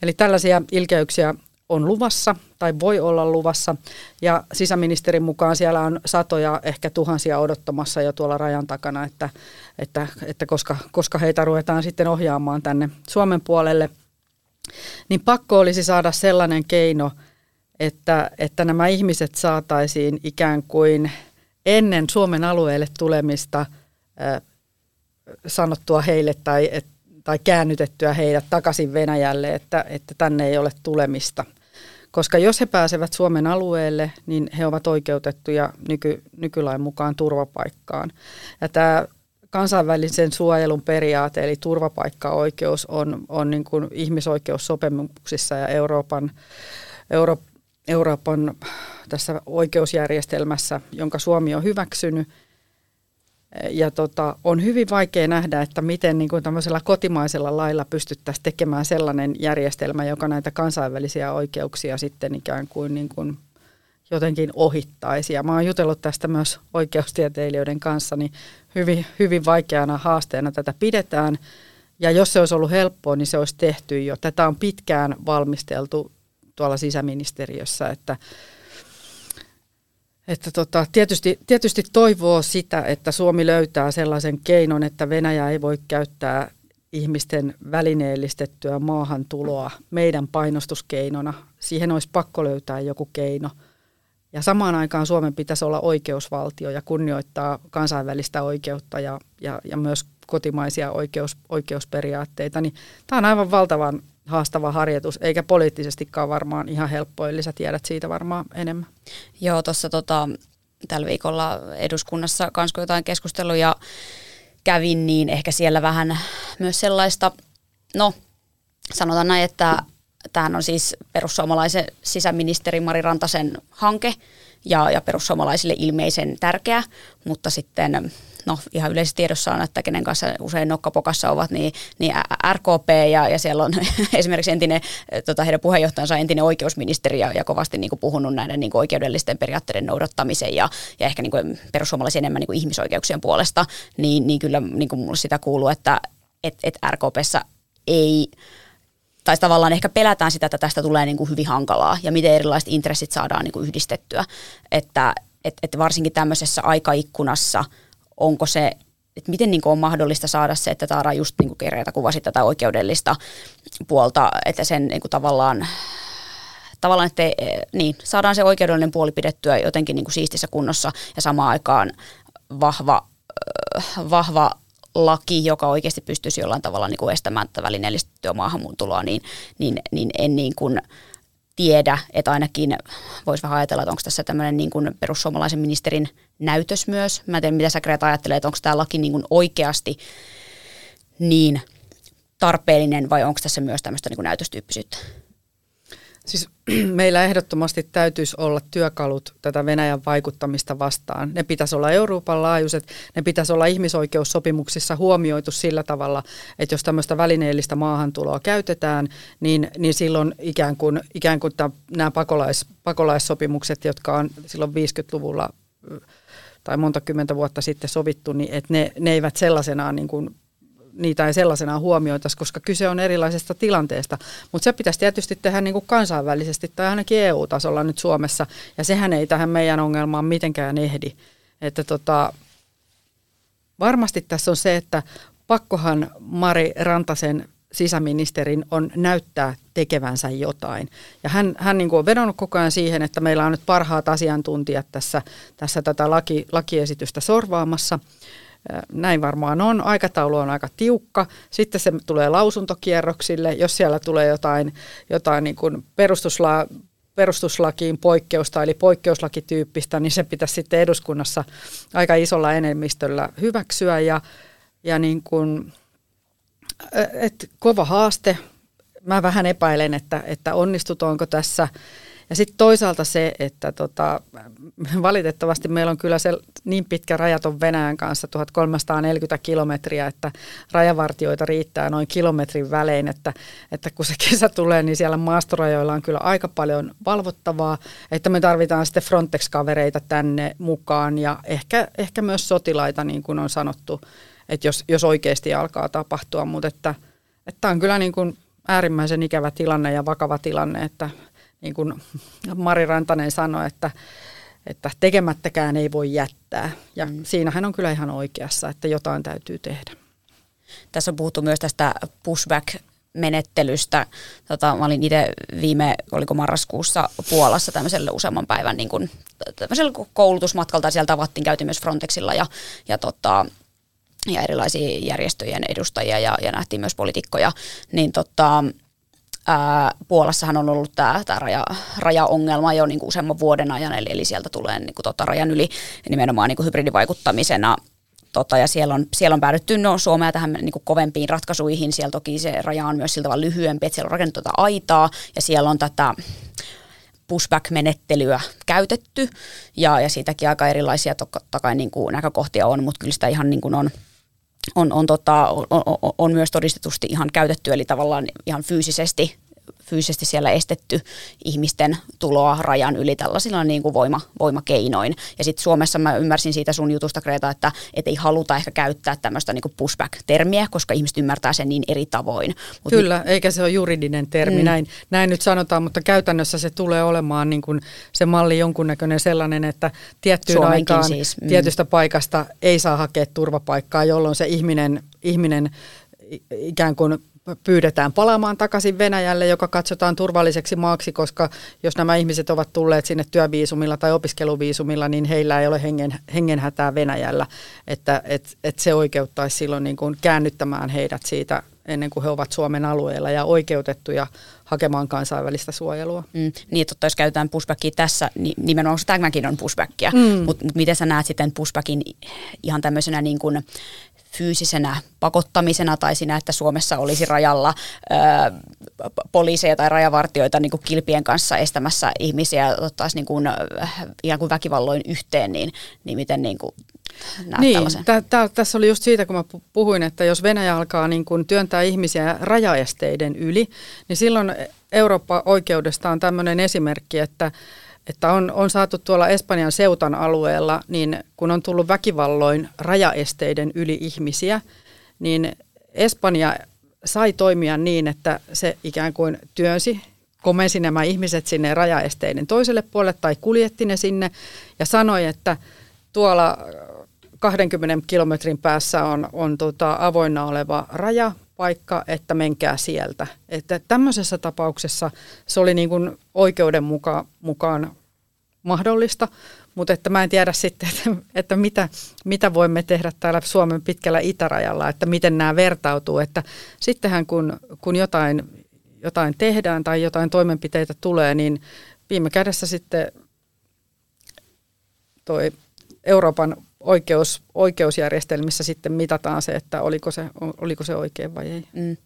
Eli tällaisia ilkeyksiä on luvassa tai voi olla luvassa ja sisäministerin mukaan siellä on satoja, ehkä tuhansia odottamassa jo tuolla rajan takana, että, että, että koska, koska heitä ruvetaan sitten ohjaamaan tänne Suomen puolelle, niin pakko olisi saada sellainen keino – että, että nämä ihmiset saataisiin ikään kuin ennen Suomen alueelle tulemista sanottua heille tai, tai käännytettyä heidät takaisin Venäjälle, että, että tänne ei ole tulemista. Koska jos he pääsevät Suomen alueelle, niin he ovat oikeutettuja nyky, nykylain mukaan turvapaikkaan. Ja tämä kansainvälisen suojelun periaate, eli turvapaikkaoikeus, on, on niin kuin ihmisoikeussopimuksissa ja Euroopan, Euro, Euroopan tässä oikeusjärjestelmässä, jonka Suomi on hyväksynyt. Ja tota, on hyvin vaikea nähdä, että miten niin kuin tämmöisellä kotimaisella lailla pystyttäisiin tekemään sellainen järjestelmä, joka näitä kansainvälisiä oikeuksia sitten ikään kuin, niin kuin jotenkin ohittaisi. Ja mä oon jutellut tästä myös oikeustieteilijöiden kanssa, niin hyvin, hyvin vaikeana haasteena tätä pidetään. Ja jos se olisi ollut helppoa, niin se olisi tehty jo. Tätä on pitkään valmisteltu tuolla sisäministeriössä, että, että tota, tietysti, tietysti toivoo sitä, että Suomi löytää sellaisen keinon, että Venäjä ei voi käyttää ihmisten välineellistettyä maahantuloa meidän painostuskeinona. Siihen olisi pakko löytää joku keino. Ja samaan aikaan Suomen pitäisi olla oikeusvaltio ja kunnioittaa kansainvälistä oikeutta ja, ja, ja myös kotimaisia oikeus, oikeusperiaatteita. Niin tämä on aivan valtavan haastava harjoitus, eikä poliittisestikaan varmaan ihan helppo, eli sä tiedät siitä varmaan enemmän. Joo, tuossa tota, tällä viikolla eduskunnassa kanssa jotain keskusteluja kävin, niin ehkä siellä vähän myös sellaista, no sanotaan näin, että tämähän on siis perussuomalaisen sisäministeri Mari Rantasen hanke ja, ja perussuomalaisille ilmeisen tärkeä, mutta sitten no ihan yleisesti tiedossa on, että kenen kanssa usein nokkapokassa ovat, niin, niin RKP ja, ja siellä on [laughs] esimerkiksi entinen, tota, heidän puheenjohtajansa entinen oikeusministeri ja, ja kovasti niin kuin puhunut näiden niin kuin oikeudellisten periaatteiden noudattamisen ja, ja ehkä niin kuin perussuomalaisia enemmän niin kuin ihmisoikeuksien puolesta, niin, niin kyllä niin kuin mulle sitä kuuluu, että et, et RKPssä ei tai tavallaan ehkä pelätään sitä, että tästä tulee niin kuin hyvin hankalaa ja miten erilaiset intressit saadaan niin kuin yhdistettyä. Että et, et varsinkin tämmöisessä aikaikkunassa onko se, että miten niin on mahdollista saada se, että Taara just niin kuin Kereeta kuvasi tätä oikeudellista puolta, että sen niin kuin tavallaan tavallaan, että niin, saadaan se oikeudellinen puoli pidettyä jotenkin niin kuin siistissä kunnossa ja samaan aikaan vahva, vahva laki, joka oikeasti pystyisi jollain tavalla niin kuin estämään tätä välineellistettyä maahanmuutuloa, niin, niin, niin en niin kuin tiedä, että ainakin voisi vähän ajatella, että onko tässä tämmöinen niin kuin perussuomalaisen ministerin näytös myös. Mä en tiedä, mitä sä Greta ajattelee, että onko tämä laki niin kuin oikeasti niin tarpeellinen vai onko tässä myös tämmöistä niin näytöstyyppisyyttä? Siis [clears throat] meillä ehdottomasti täytyisi olla työkalut tätä Venäjän vaikuttamista vastaan. Ne pitäisi olla Euroopan laajuiset, ne pitäisi olla ihmisoikeussopimuksissa huomioitu sillä tavalla, että jos tämmöistä välineellistä maahantuloa käytetään, niin, niin silloin ikään kuin, ikään kuin tämän, nämä pakolais, pakolaissopimukset, jotka on silloin 50-luvulla tai monta kymmentä vuotta sitten sovittu, niin että ne, ne eivät sellaisenaan niin kuin niitä ei sellaisena huomioitaisi, koska kyse on erilaisesta tilanteesta. Mutta se pitäisi tietysti tehdä niin kuin kansainvälisesti tai ainakin EU-tasolla nyt Suomessa, ja sehän ei tähän meidän ongelmaan mitenkään ehdi. Että tota, varmasti tässä on se, että pakkohan Mari Rantasen sisäministerin on näyttää tekevänsä jotain. Ja hän, hän niin kuin on vedonnut koko ajan siihen, että meillä on nyt parhaat asiantuntijat tässä, tässä tätä laki, lakiesitystä sorvaamassa. Näin varmaan on. Aikataulu on aika tiukka. Sitten se tulee lausuntokierroksille. Jos siellä tulee jotain, jotain niin kuin perustusla, perustuslakiin poikkeusta, eli poikkeuslakityyppistä, niin se pitäisi sitten eduskunnassa aika isolla enemmistöllä hyväksyä. Ja, ja niin kuin, et kova haaste. Mä vähän epäilen, että, että onnistutaanko tässä. Ja sitten toisaalta se, että tota, valitettavasti meillä on kyllä se niin pitkä rajaton Venäjän kanssa, 1340 kilometriä, että rajavartioita riittää noin kilometrin välein, että, että kun se kesä tulee, niin siellä maastorajoilla on kyllä aika paljon valvottavaa, että me tarvitaan sitten Frontex-kavereita tänne mukaan ja ehkä, ehkä myös sotilaita, niin kuin on sanottu, että jos, jos oikeasti alkaa tapahtua, mutta että, että on kyllä niin kuin äärimmäisen ikävä tilanne ja vakava tilanne, että niin kuin Mari Rantanen sanoi, että, että tekemättäkään ei voi jättää. Ja mm. siinä hän on kyllä ihan oikeassa, että jotain täytyy tehdä. Tässä on puhuttu myös tästä pushback menettelystä. Tota, mä olin itse viime, oliko marraskuussa Puolassa tämmöiselle useamman päivän niin kuin, tämmöisellä koulutusmatkalta. Siellä tavattiin, käytiin myös Frontexilla ja, ja, tota, ja erilaisia järjestöjen edustajia ja, ja nähtiin myös poliitikkoja. Niin tota, Ää, Puolassahan on ollut tämä tää raja, rajaongelma jo niinku useamman vuoden ajan, eli, eli sieltä tulee niinku tota rajan yli nimenomaan niinku hybridivaikuttamisena Tota, ja siellä on, siellä on päädytty no, Suomea tähän niin kuin kovempiin ratkaisuihin. Siellä toki se raja on myös sillä tavalla lyhyempi, että siellä on rakennettu tätä aitaa ja siellä on tätä pushback-menettelyä käytetty ja, ja siitäkin aika erilaisia totta kai niin kuin näkökohtia on, mutta kyllä sitä ihan niin kuin on – on, on, tota, on, on, on myös todistetusti ihan käytetty, eli tavallaan ihan fyysisesti fyysisesti siellä estetty ihmisten tuloa rajan yli tällaisilla niin kuin voima, voimakeinoin. Ja sitten Suomessa mä ymmärsin siitä sun jutusta, Kreta, että et ei haluta ehkä käyttää tämmöistä niin pushback-termiä, koska ihmiset ymmärtää sen niin eri tavoin. Mut Kyllä, mi- eikä se ole juridinen termi, mm. näin, näin nyt sanotaan, mutta käytännössä se tulee olemaan niin kuin se malli jonkunnäköinen sellainen, että tiettyyn Suomenkin aikaan siis. mm. tietystä paikasta ei saa hakea turvapaikkaa, jolloin se ihminen, ihminen ikään kuin pyydetään palaamaan takaisin Venäjälle, joka katsotaan turvalliseksi maaksi, koska jos nämä ihmiset ovat tulleet sinne työviisumilla tai opiskeluviisumilla, niin heillä ei ole hengen, hengenhätää Venäjällä, että et, et se oikeuttaisi silloin niin kuin käännyttämään heidät siitä ennen kuin he ovat Suomen alueella ja oikeutettuja hakemaan kansainvälistä suojelua. Mm, niin, että jos käytetään pushbackia tässä, niin nimenomaan tämäkin on pushbackia, mm. mutta mut miten sä näet sitten pushbackin ihan tämmöisenä niin kuin fyysisenä pakottamisena tai siinä, että Suomessa olisi rajalla ö, poliiseja tai rajavartioita niin kuin kilpien kanssa estämässä ihmisiä ottaisi niin kuin, ihan kuin väkivalloin yhteen, niin, niin miten niin kuin, näet niin, tällaisen? tä, tä, tässä oli just siitä, kun mä puhuin, että jos Venäjä alkaa niin kun työntää ihmisiä rajaesteiden yli, niin silloin Eurooppa-oikeudesta on tämmöinen esimerkki, että että on, on saatu tuolla Espanjan seutan alueella, niin kun on tullut väkivalloin rajaesteiden yli ihmisiä, niin Espanja sai toimia niin, että se ikään kuin työnsi, komensi nämä ihmiset sinne rajaesteiden toiselle puolelle tai kuljetti ne sinne ja sanoi, että tuolla 20 kilometrin päässä on, on tota avoinna oleva rajapaikka, että menkää sieltä. Että tämmöisessä tapauksessa se oli niin kuin oikeuden muka, mukaan mahdollista, mutta että mä en tiedä sitten, että, että mitä, mitä voimme tehdä täällä Suomen pitkällä itärajalla, että miten nämä vertautuu. Että sittenhän kun, kun jotain, jotain tehdään tai jotain toimenpiteitä tulee, niin viime kädessä sitten toi Euroopan oikeus, oikeusjärjestelmissä sitten mitataan se, että oliko se, oliko se oikein vai ei. Mm.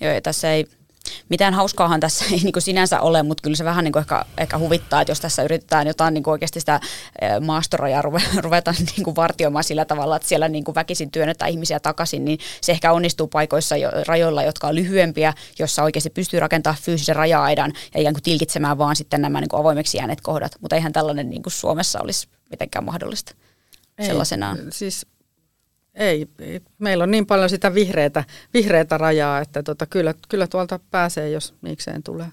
Joo, ja tässä ei mitään hauskaahan tässä ei niin kuin sinänsä ole, mutta kyllä se vähän niin kuin ehkä, ehkä huvittaa, että jos tässä yritetään jotain niin kuin oikeasti sitä maastorajaa [laughs] ruveta niin kuin vartioimaan sillä tavalla, että siellä niin kuin väkisin työnnetään ihmisiä takaisin, niin se ehkä onnistuu paikoissa jo, rajoilla, jotka on lyhyempiä, jossa oikeasti pystyy rakentamaan fyysisen raja-aidan ja ikään kuin tilkitsemään vaan sitten nämä niin kuin avoimeksi jääneet kohdat. Mutta eihän tällainen niin kuin Suomessa olisi mitenkään mahdollista ei, sellaisenaan. Siis ei, ei, meillä on niin paljon sitä vihreätä, vihreätä rajaa, että tota, kyllä, kyllä tuolta pääsee, jos mikseen tulee.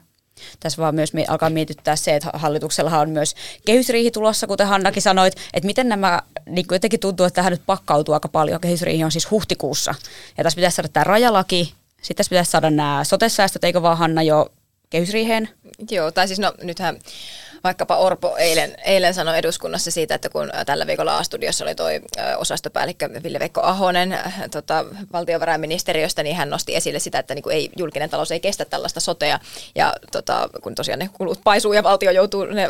Tässä vaan myös alkaa mietittää se, että hallituksellahan on myös kehysriihi tulossa, kuten Hannakin sanoit, että miten nämä, niin kuin jotenkin tuntuu, että tähän nyt pakkautuu aika paljon. Kehysriihi on siis huhtikuussa. Ja tässä pitäisi saada tämä rajalaki, sitten tässä pitäisi saada nämä sotesäästöt, eikö vaan Hanna jo kehysriiheen? Joo, tai siis no nythän vaikkapa Orpo eilen, eilen sanoi eduskunnassa siitä, että kun tällä viikolla A-studiossa oli toi osastopäällikkö Ville-Veikko Ahonen tota, valtiovarainministeriöstä, niin hän nosti esille sitä, että niin ei, julkinen talous ei kestä tällaista sotea. Ja tota, kun tosiaan ne kulut paisuu ja valtio joutuu ne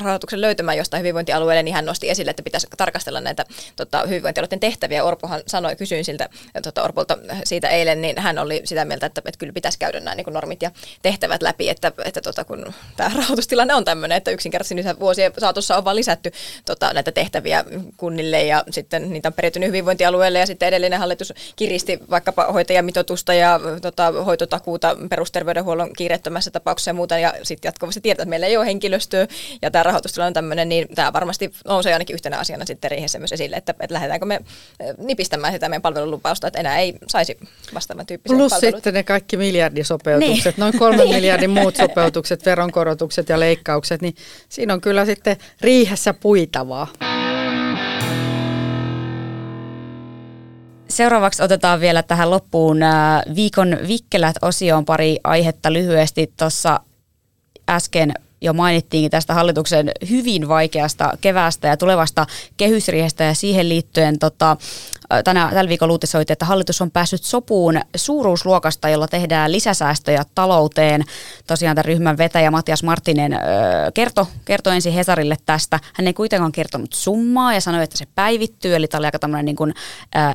rahoituksen löytämään jostain hyvinvointialueelle, niin hän nosti esille, että pitäisi tarkastella näitä tota, hyvinvointialueiden tehtäviä. Orpohan sanoi, kysyin siltä tota, Orpolta siitä eilen, niin hän oli sitä mieltä, että, että kyllä pitäisi käydä nämä niin normit ja tehtävät läpi, että, että tota, kun tämä rahoitustilanne on tämmöinen, että yksinkertaisesti nyt vuosien saatossa on vaan lisätty tota, näitä tehtäviä kunnille ja sitten niitä on peritynyt hyvinvointialueelle ja sitten edellinen hallitus kiristi vaikkapa hoitajamitoitusta ja tota, hoitotakuuta perusterveydenhuollon kiireettömässä tapauksessa ja muuta ja sitten jatkuvasti tiedetään, että meillä ei ole henkilöstöä ja tämä rahoitustilanne on tämmöinen, niin tämä varmasti nousee ainakin yhtenä asiana sitten riihessä myös esille, että, että lähdetäänkö me eh, nipistämään sitä meidän palvelulupausta, että enää ei saisi vastaavan tyyppisiä Plus palveluita. sitten ne kaikki miljardisopeutukset, niin. noin kolme [laughs] miljardin muut sopeutukset, veronkorotukset ja leikkaukset, niin siinä on kyllä sitten riihessä puitavaa. Seuraavaksi otetaan vielä tähän loppuun äh, viikon vikkelät-osioon pari aihetta lyhyesti. Tuossa äsken jo mainittiinkin tästä hallituksen hyvin vaikeasta keväästä ja tulevasta kehysriihestä ja siihen liittyen tota, tänä, tällä viikolla uutisoitiin, että hallitus on päässyt sopuun suuruusluokasta, jolla tehdään lisäsäästöjä talouteen. Tosiaan tämän ryhmän vetäjä Matias Martinen ö, kertoi, kertoi ensin Hesarille tästä. Hän ei kuitenkaan kertonut summaa ja sanoi, että se päivittyy. Eli tämä oli aika niin kuin,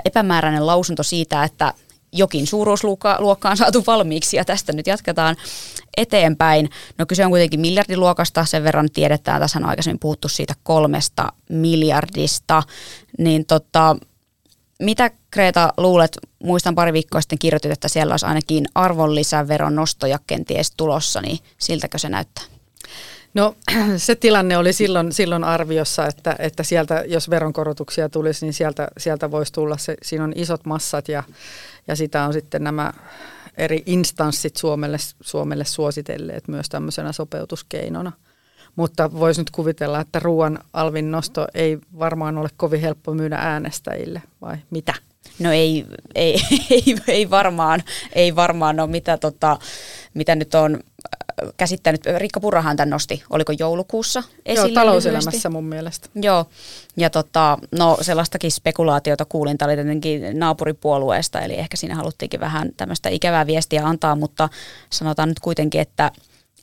epämääräinen lausunto siitä, että jokin suuruusluokka on saatu valmiiksi ja tästä nyt jatketaan eteenpäin. No kyse on kuitenkin miljardiluokasta, sen verran tiedetään, tässä on aikaisemmin puhuttu siitä kolmesta miljardista, niin tota, mitä Kreta luulet, muistan pari viikkoa sitten kirjoitit, että siellä olisi ainakin arvonlisäveron nostoja kenties tulossa, niin siltäkö se näyttää? No [clears throat] se tilanne oli silloin, silloin arviossa, että, että sieltä, jos veronkorotuksia tulisi, niin sieltä, sieltä voisi tulla, se, siinä on isot massat ja, ja sitä on sitten nämä eri instanssit Suomelle, Suomelle suositelleet myös tämmöisenä sopeutuskeinona. Mutta voisi nyt kuvitella, että ruoan alvin nosto ei varmaan ole kovin helppo myydä äänestäjille, vai mitä? No ei, ei, [laughs] ei, ei varmaan, ei varmaan ole mitä, tota, mitä nyt on käsittänyt. Riikka Purrahan tämän nosti, oliko joulukuussa esille Joo, talouselämässä lyhyesti. mun mielestä. Joo, ja tota, no sellaistakin spekulaatiota kuulin, tämä oli tietenkin naapuripuolueesta, eli ehkä siinä haluttiinkin vähän tämmöistä ikävää viestiä antaa, mutta sanotaan nyt kuitenkin, että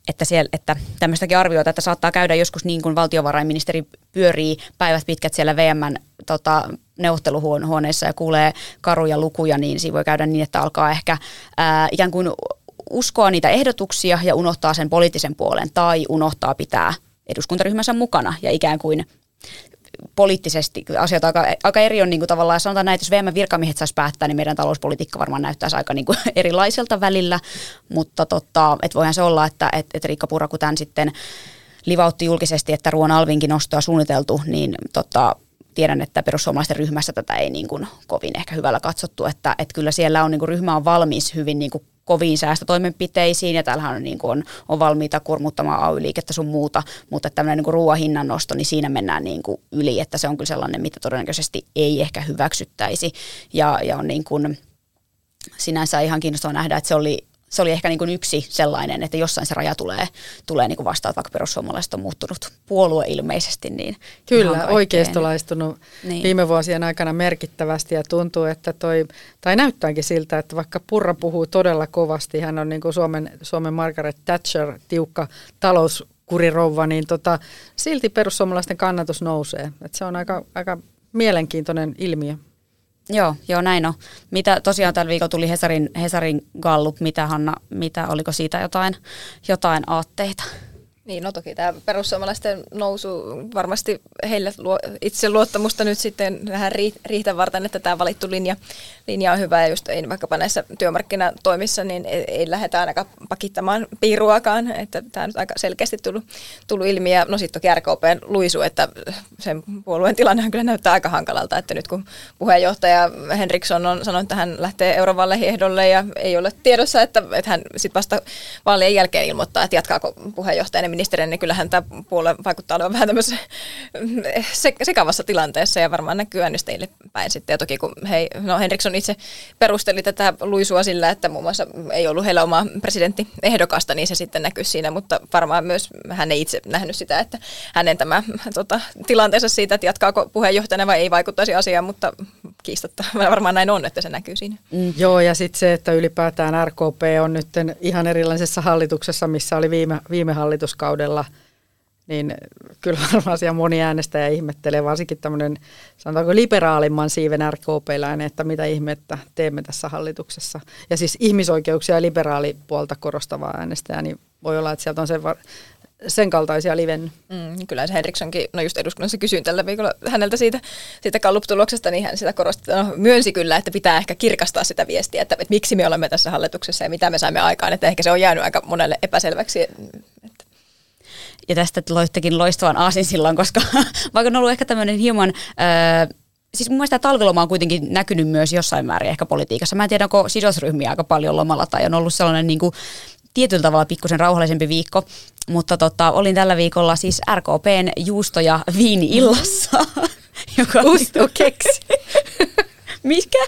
että, siellä, että tämmöistäkin arviota, että saattaa käydä joskus niin kuin valtiovarainministeri pyörii päivät pitkät siellä VMn tota, neuvotteluhuoneessa ja kuulee karuja lukuja, niin siinä voi käydä niin, että alkaa ehkä ää, ikään kuin uskoa niitä ehdotuksia ja unohtaa sen poliittisen puolen tai unohtaa pitää eduskuntaryhmänsä mukana ja ikään kuin poliittisesti asiat aika, aika eri on niin kuin tavallaan, sanotaan näin, että jos VM virkamiehet saisi päättää, niin meidän talouspolitiikka varmaan näyttäisi aika niin kuin [laughs] erilaiselta välillä, mutta tota, et voihan se olla, että et, et Riikka Purra, kun tämän sitten livautti julkisesti, että ruoan alvinkin nostoa suunniteltu, niin tota, tiedän, että perussuomalaisten ryhmässä tätä ei niin kuin kovin ehkä hyvällä katsottu, että, että kyllä siellä on niin kuin ryhmä on valmis hyvin niin kuin koviin säästötoimenpiteisiin ja täällähän on, niin kuin on, on valmiita kurmuttamaan AY-liikettä sun muuta, mutta tämmöinen niin ruoan hinnan nosto, niin siinä mennään niin kuin yli, että se on kyllä sellainen, mitä todennäköisesti ei ehkä hyväksyttäisi. Ja, ja on niin kuin, sinänsä ihan kiinnostavaa nähdä, että se oli se oli ehkä niin kuin yksi sellainen, että jossain se raja tulee, tulee niin kuin vastaan, vaikka perussuomalaiset on muuttunut puolue ilmeisesti. Niin Kyllä, oikeistolaistunut niin. viime vuosien aikana merkittävästi ja tuntuu, että toi, tai näyttääkin siltä, että vaikka Purra puhuu todella kovasti, hän on niin kuin Suomen, Suomen Margaret Thatcher, tiukka talouskurirouva, niin tota, silti perussuomalaisten kannatus nousee. Et se on aika, aika mielenkiintoinen ilmiö. Joo, joo näin on. Mitä tosiaan tällä viikolla tuli Hesarin, Hesarin gallup, mitä Hanna, mitä, oliko siitä jotain, jotain aatteita? Niin, no toki tämä perussuomalaisten nousu varmasti heille luo itse luottamusta nyt sitten vähän riitä varten, että tämä valittu linja, linja on hyvä ja just ei vaikkapa näissä työmarkkinatoimissa, niin ei, ei lähdetä ainakaan pakittamaan piiruakaan, että tämä on aika selkeästi tullut, tullut ilmi. Ja no sitten toki RKPn luisu, että sen puolueen tilanne kyllä näyttää aika hankalalta, että nyt kun puheenjohtaja Henriksson on sanonut, että hän lähtee eurovalleihin ehdolle ja ei ole tiedossa, että, että hän sitten vasta vaalien jälkeen ilmoittaa, että jatkaako puheenjohtajana ministerinä, niin kyllähän tämä puolue vaikuttaa olevan vähän tämmöisessä sekavassa tilanteessa ja varmaan näkyy äänestäjille päin sitten. Ja toki kun hei, no Henriksson itse perusteli tätä luisua sillä, että muun muassa ei ollut heillä omaa presidenttiehdokasta, niin se sitten näkyy siinä, mutta varmaan myös hän ei itse nähnyt sitä, että hänen tämä tota, tilanteensa siitä, että jatkaako puheenjohtajana vai ei vaikuttaisi asiaan, mutta kiistatta [laughs] varmaan näin on, että se näkyy siinä. Mm. Joo, ja sitten se, että ylipäätään RKP on nyt ihan erilaisessa hallituksessa, missä oli viime, viime hallituskaudella kaudella, niin kyllä varmaan siellä moni äänestäjä ihmettelee, varsinkin tämmöinen sanotaanko liberaalimman siiven RKP-läinen, että mitä ihmettä teemme tässä hallituksessa. Ja siis ihmisoikeuksia ja liberaalipuolta korostavaa äänestäjää, niin voi olla, että sieltä on sen, sen kaltaisia liven. Mm, kyllä se Henrikssonkin, no just eduskunnassa kysyin tällä viikolla häneltä siitä, siitä Gallup-tuloksesta, niin hän sitä korosti, no, myönsi kyllä, että pitää ehkä kirkastaa sitä viestiä, että, että miksi me olemme tässä hallituksessa ja mitä me saimme aikaan, että ehkä se on jäänyt aika monelle epäselväksi, ja tästä loittekin loistavan aasin silloin, koska [laughs] vaikka on ollut ehkä tämmöinen hieman... Ää, siis mun mielestä talviloma on kuitenkin näkynyt myös jossain määrin ehkä politiikassa. Mä en tiedä, onko sidosryhmiä aika paljon lomalla tai on ollut sellainen niin kuin, tietyllä tavalla pikkusen rauhallisempi viikko, mutta tota, olin tällä viikolla siis RKPn juusto- ja viini-illassa. [laughs] Joka Usto keksi. [laughs] Mikä?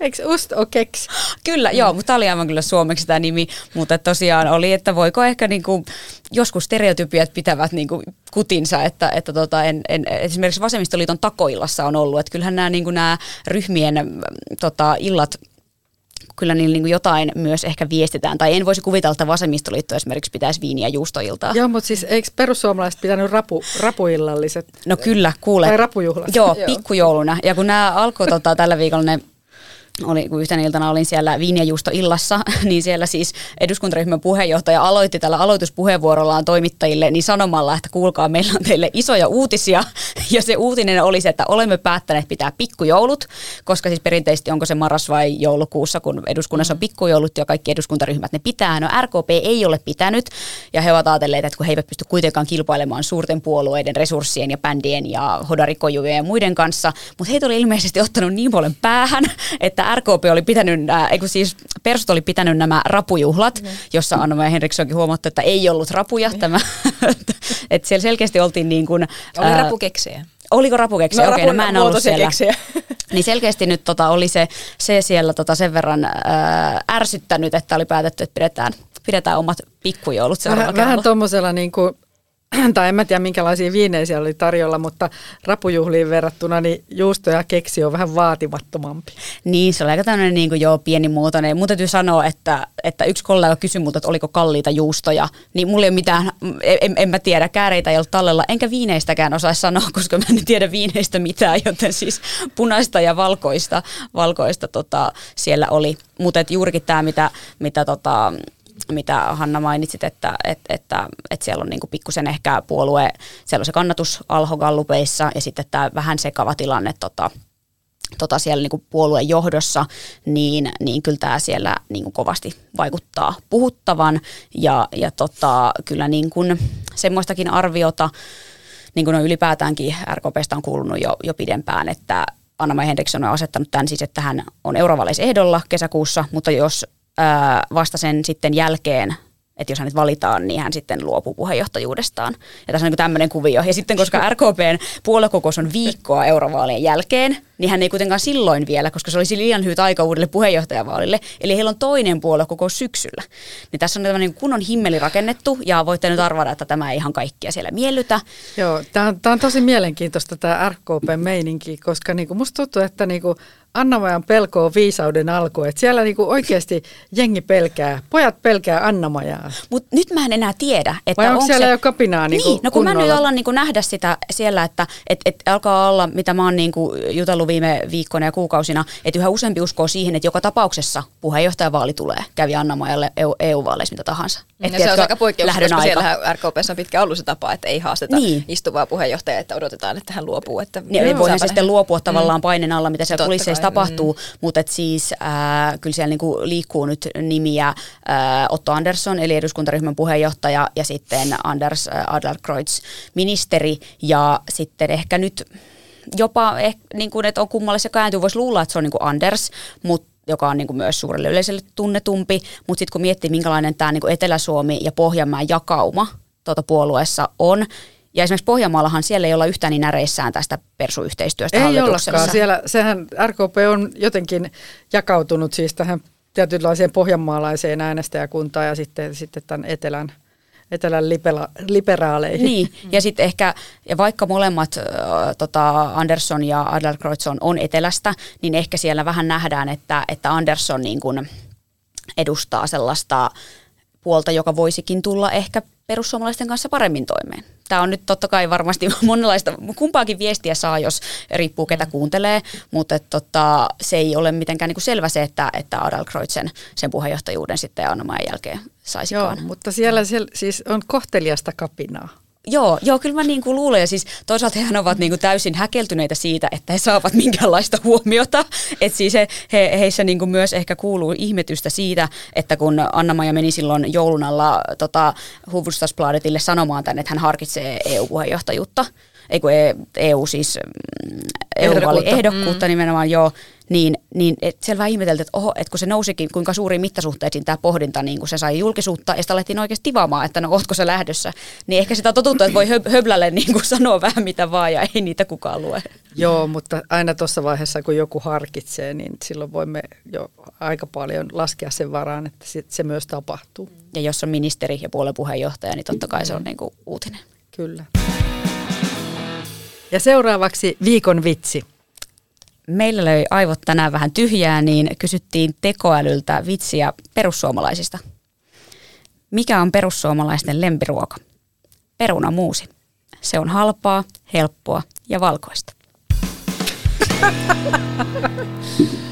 Eikö Ust o keks? Kyllä, mm. joo, mutta tämä oli aivan kyllä suomeksi tämä nimi, mutta tosiaan oli, että voiko ehkä niinku, joskus stereotypiat pitävät niinku kutinsa, että, että tota, en, en, esimerkiksi Vasemmistoliiton takoillassa on ollut, että kyllähän nämä, niinku, ryhmien tota, illat kyllä niin, niin jotain myös ehkä viestitään. Tai en voisi kuvitella, että vasemmistoliitto esimerkiksi pitäisi viiniä juustoiltaa. Joo, mutta siis eikö perussuomalaiset pitänyt rapu, rapuillalliset? No kyllä, kuule. Tai rapujuhlat. Joo, pikkujouluna. Ja kun nämä alkoi tota, tällä viikolla ne oli, kun yhtenä iltana olin siellä Vinjajuusto illassa, [laughs] niin siellä siis eduskuntaryhmän puheenjohtaja aloitti tällä aloituspuheenvuorollaan toimittajille niin sanomalla, että kuulkaa, meillä on teille isoja uutisia. [laughs] Ja se uutinen oli se, että olemme päättäneet pitää pikkujoulut, koska siis perinteisesti onko se marras vai joulukuussa, kun eduskunnassa on mm. pikkujoulut ja kaikki eduskuntaryhmät ne pitää. No RKP ei ole pitänyt ja he ovat ajatelleet, että kun he eivät pysty kuitenkaan kilpailemaan suurten puolueiden resurssien ja bändien ja hodarikojujen ja muiden kanssa, mutta heitä oli ilmeisesti ottanut niin paljon päähän, että että RKP oli pitänyt, äh, eikö siis Persut oli pitänyt nämä rapujuhlat, mm. jossa Anna Henrikssonkin huomattu, että ei ollut rapuja mm. tämä. [laughs] että siellä selkeästi oltiin niin kuin... Oli äh, rapukeksejä. Oliko rapukeksiä? No, Okei, okay, no mä en ollut siellä. Keksiä. [laughs] niin selkeästi nyt tota, oli se, se siellä tota, sen verran ää, äh, ärsyttänyt, että oli päätetty, että pidetään, pidetään omat pikkujoulut seuraavalla Vähän, vähän tuommoisella niin kuin [clears throat] tai en mä tiedä minkälaisia viinejä siellä oli tarjolla, mutta rapujuhliin verrattuna niin juusto ja keksi on vähän vaatimattomampi. Niin, se oli aika tämmöinen niin kuin, joo, pienimuotoinen. Mun täytyy sanoa, että, että yksi kollega kysyi multa, että oliko kalliita juustoja, niin mulla ei ole mitään, en, en mä tiedä, kääreitä ei ollut tallella, enkä viineistäkään osaisi sanoa, [laughs] koska mä en tiedä viineistä mitään, joten siis punaista ja valkoista, valkoista tota, siellä oli. Mutta juurikin tämä, mitä, mitä tota, mitä Hanna mainitsit, että, että, että, että siellä on niin pikkusen ehkä puolue, siellä on se kannatus alhogallupeissa ja sitten tämä vähän sekava tilanne tota, tota siellä niin puolueen johdossa, niin, niin kyllä tämä siellä niin kovasti vaikuttaa puhuttavan. Ja, ja tota, kyllä niin semmoistakin arviota, niin kuin on ylipäätäänkin RKPstä on kuulunut jo, jo pidempään, että Anna-Maja Henriksson on asettanut tämän siis, että hän on eurovaaleissa ehdolla kesäkuussa, mutta jos ää, vasta sen sitten jälkeen että jos hänet valitaan, niin hän sitten luopuu puheenjohtajuudestaan. Ja tässä on niin tämmöinen kuvio. Ja sitten koska [laughs] RKPn puoluekokous on viikkoa eurovaalien jälkeen, niin hän ei kuitenkaan silloin vielä, koska se olisi liian lyhyt aika uudelle puheenjohtajavaalille. Eli heillä on toinen puoluekokous syksyllä. Niin tässä on tämmöinen kunnon himmeli rakennettu ja voitte nyt arvata, että tämä ei ihan kaikkia siellä miellytä. Joo, tämä on, tämä on tosi mielenkiintoista tämä RKP-meininki, koska niinku musta tuntuu, että niinku Annamajan pelko on viisauden alku. Että siellä niinku oikeasti jengi pelkää, pojat pelkää Annamajaa. Mutta nyt mä en enää tiedä. Että Vai onko siellä se... jo kapinaa niinku Niin, no kun kunnolla? mä nyt alan niinku nähdä sitä siellä, että et, et alkaa olla, mitä mä oon niinku jutellut viime viikkoina ja kuukausina, että yhä useampi uskoo siihen, että joka tapauksessa puheenjohtajavaali tulee, kävi Annamajalle EU-vaaleissa mitä tahansa. Et ja se on aika poikkeuksellista, koska siellä RKPssä on pitkään ollut se tapa, että ei haasteta niin. istuvaa puheenjohtajaa, että odotetaan, että hän luopuu. Että niin, voihan se sitten luopua tavallaan mm. paineen alla, mitä siellä kulisseissa tapahtuu, mm. mutta et siis äh, kyllä siellä niinku liikkuu nyt nimiä äh, Otto Andersson, eli eduskuntaryhmän puheenjohtaja, ja sitten Anders äh, Adlerkreutz, ministeri, ja sitten ehkä nyt jopa, eh, niin kuin, että on kummalle se kääntyy, voisi luulla, että se on niin kuin Anders, mutta joka on niin kuin myös suurelle yleisölle tunnetumpi, mutta sitten kun miettii, minkälainen tämä niin Etelä-Suomi ja Pohjanmaan jakauma tuota puolueessa on, ja esimerkiksi Pohjanmaallahan siellä ei olla yhtään niin näreissään tästä persuyhteistyöstä Ei ollakaan. Siellä, sehän RKP on jotenkin jakautunut siis tähän tietynlaiseen pohjanmaalaiseen äänestäjäkuntaan ja sitten, sitten tämän etelän etelän libera- liberaaleihin. Niin, ja sitten ehkä, ja vaikka molemmat äh, tota Andersson ja Adlerkreutz on, on etelästä, niin ehkä siellä vähän nähdään, että, että Andersson niin kun edustaa sellaista puolta, joka voisikin tulla ehkä perussuomalaisten kanssa paremmin toimeen. Tämä on nyt totta kai varmasti [laughs] monenlaista, kumpaakin viestiä saa, jos riippuu ketä kuuntelee, mutta et, tota, se ei ole mitenkään niin kuin selvä se, että, että Adalkreutzen sen puheenjohtajuuden sitten Anna jälkeen saisikaan. Joo, mutta siellä, siellä siis on kohteliasta kapinaa. Joo, joo, kyllä mä niin kuin luulen. Ja siis toisaalta he ovat niin kuin täysin häkeltyneitä siitä, että he saavat minkäänlaista huomiota. Että siis he, he, heissä niin kuin myös ehkä kuuluu ihmetystä siitä, että kun Anna-Maja meni silloin joulun alla tota, sanomaan tänne, että hän harkitsee EU-puheenjohtajuutta, ei kun EU siis mm, EU-ehdokkuutta mm. nimenomaan, joo, niin, niin et siellä vähän ihmeteltiin, että, oho, että kun se nousikin, kuinka suuri mittasuhteisiin tämä pohdinta, niin kun se sai julkisuutta, ja sitä alettiin oikeasti tivaamaan, että no ootko se lähdössä, niin ehkä sitä totuttu, että voi höb- höblälle [laughs] niin kuin sanoa vähän mitä vaan, ja ei niitä kukaan lue. Joo, mutta aina tuossa vaiheessa, kun joku harkitsee, niin silloin voimme jo aika paljon laskea sen varaan, että se myös tapahtuu. Ja jos on ministeri ja puolen puheenjohtaja, niin totta kai se on niin kuin uutinen. Kyllä. Ja seuraavaksi viikon vitsi. Meillä löi aivot tänään vähän tyhjää, niin kysyttiin tekoälyltä vitsiä perussuomalaisista. Mikä on perussuomalaisten lempiruoka? Perunamuusi. Se on halpaa, helppoa ja valkoista. [laughs]